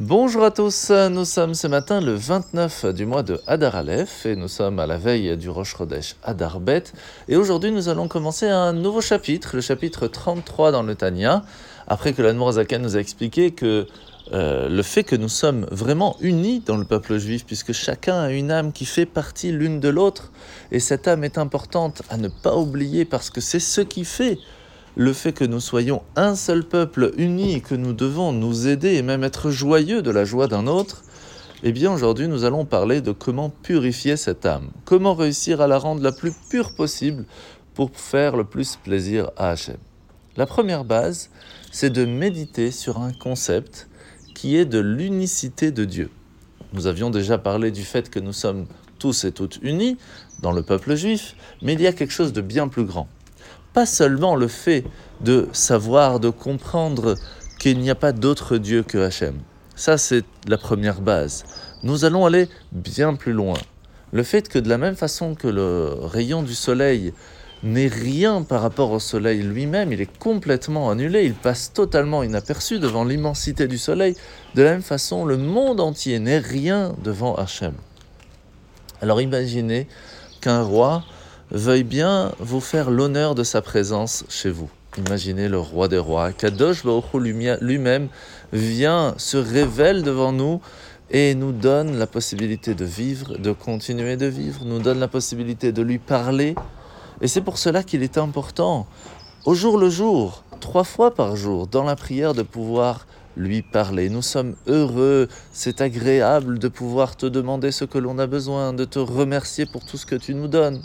Bonjour à tous, nous sommes ce matin le 29 du mois de Hadar Aleph et nous sommes à la veille du Rosh Chodesh Hadar Bet et aujourd'hui nous allons commencer un nouveau chapitre, le chapitre 33 dans le Tanya, après que l'Anmorazakan nous a expliqué que euh, le fait que nous sommes vraiment unis dans le peuple juif, puisque chacun a une âme qui fait partie l'une de l'autre, et cette âme est importante à ne pas oublier parce que c'est ce qui fait le fait que nous soyons un seul peuple uni et que nous devons nous aider et même être joyeux de la joie d'un autre, eh bien aujourd'hui nous allons parler de comment purifier cette âme, comment réussir à la rendre la plus pure possible pour faire le plus plaisir à Hachem. La première base, c'est de méditer sur un concept qui est de l'unicité de Dieu. Nous avions déjà parlé du fait que nous sommes tous et toutes unis dans le peuple juif, mais il y a quelque chose de bien plus grand pas seulement le fait de savoir, de comprendre qu'il n'y a pas d'autre Dieu que Hachem. Ça, c'est la première base. Nous allons aller bien plus loin. Le fait que de la même façon que le rayon du soleil n'est rien par rapport au soleil lui-même, il est complètement annulé, il passe totalement inaperçu devant l'immensité du soleil. De la même façon, le monde entier n'est rien devant Hachem. Alors imaginez qu'un roi veuille bien vous faire l'honneur de sa présence chez vous. Imaginez le roi des rois, Kadosh Baruch lui-même vient, se révèle devant nous et nous donne la possibilité de vivre, de continuer de vivre, nous donne la possibilité de lui parler. Et c'est pour cela qu'il est important, au jour le jour, trois fois par jour, dans la prière, de pouvoir lui parler. Nous sommes heureux, c'est agréable de pouvoir te demander ce que l'on a besoin, de te remercier pour tout ce que tu nous donnes.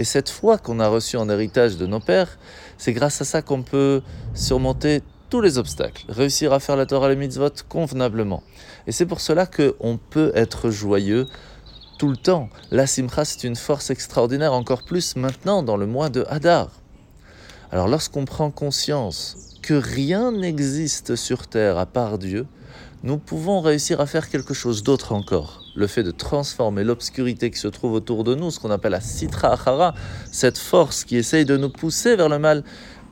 Et cette foi qu'on a reçue en héritage de nos pères, c'est grâce à ça qu'on peut surmonter tous les obstacles, réussir à faire la Torah et les mitzvot convenablement. Et c'est pour cela qu'on peut être joyeux tout le temps. La simcha, c'est une force extraordinaire, encore plus maintenant dans le mois de Hadar. Alors lorsqu'on prend conscience que rien n'existe sur terre à part Dieu, nous pouvons réussir à faire quelque chose d'autre encore. Le fait de transformer l'obscurité qui se trouve autour de nous, ce qu'on appelle la citra achara, cette force qui essaye de nous pousser vers le mal,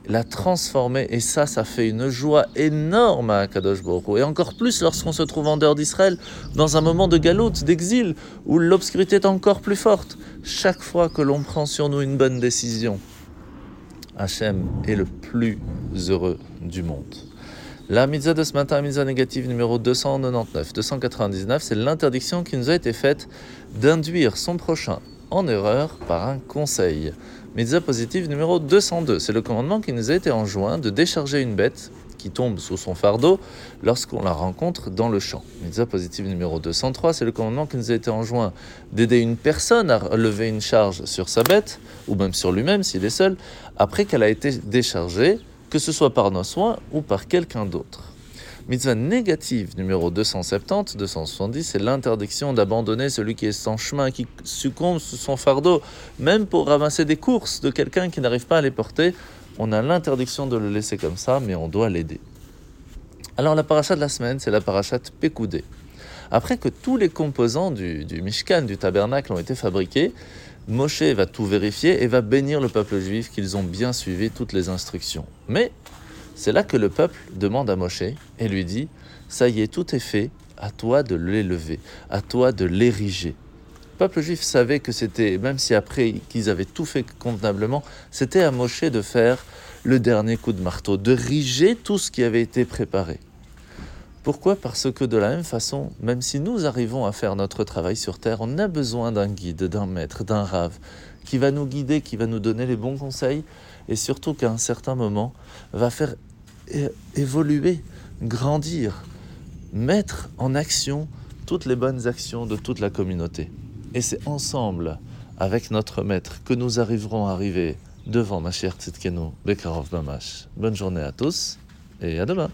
la transformer. Et ça, ça fait une joie énorme à Kadosh Baruch Et encore plus lorsqu'on se trouve en dehors d'Israël, dans un moment de galoute, d'exil, où l'obscurité est encore plus forte. Chaque fois que l'on prend sur nous une bonne décision, Hachem est le plus heureux du monde. La mitzvah de ce matin, mitzvah négative numéro 299, 299, c'est l'interdiction qui nous a été faite d'induire son prochain en erreur par un conseil. Mitzvah positive numéro 202, c'est le commandement qui nous a été enjoint de décharger une bête qui tombe sous son fardeau lorsqu'on la rencontre dans le champ. Mitzvah positive numéro 203, c'est le commandement qui nous a été enjoint d'aider une personne à lever une charge sur sa bête, ou même sur lui-même s'il est seul, après qu'elle a été déchargée que ce soit par nos soins ou par quelqu'un d'autre. Mitzvah négative numéro 270, 270, c'est l'interdiction d'abandonner celui qui est sans chemin, qui succombe sous son fardeau, même pour ramasser des courses de quelqu'un qui n'arrive pas à les porter. On a l'interdiction de le laisser comme ça, mais on doit l'aider. Alors la paracha de la semaine, c'est la parachat Pekoudé. Après que tous les composants du, du Mishkan, du tabernacle, ont été fabriqués, Moshe va tout vérifier et va bénir le peuple juif qu'ils ont bien suivi toutes les instructions. Mais c'est là que le peuple demande à Moshe et lui dit Ça y est, tout est fait, à toi de l'élever, à toi de l'ériger. Le peuple juif savait que c'était, même si après qu'ils avaient tout fait convenablement, c'était à Moshe de faire le dernier coup de marteau, de riger tout ce qui avait été préparé. Pourquoi Parce que de la même façon, même si nous arrivons à faire notre travail sur Terre, on a besoin d'un guide, d'un maître, d'un rave, qui va nous guider, qui va nous donner les bons conseils, et surtout qu'à un certain moment, va faire évoluer, grandir, mettre en action toutes les bonnes actions de toute la communauté. Et c'est ensemble, avec notre maître, que nous arriverons à arriver devant ma chère Tzidkenu Bekarov Mamash. Bonne journée à tous et à demain.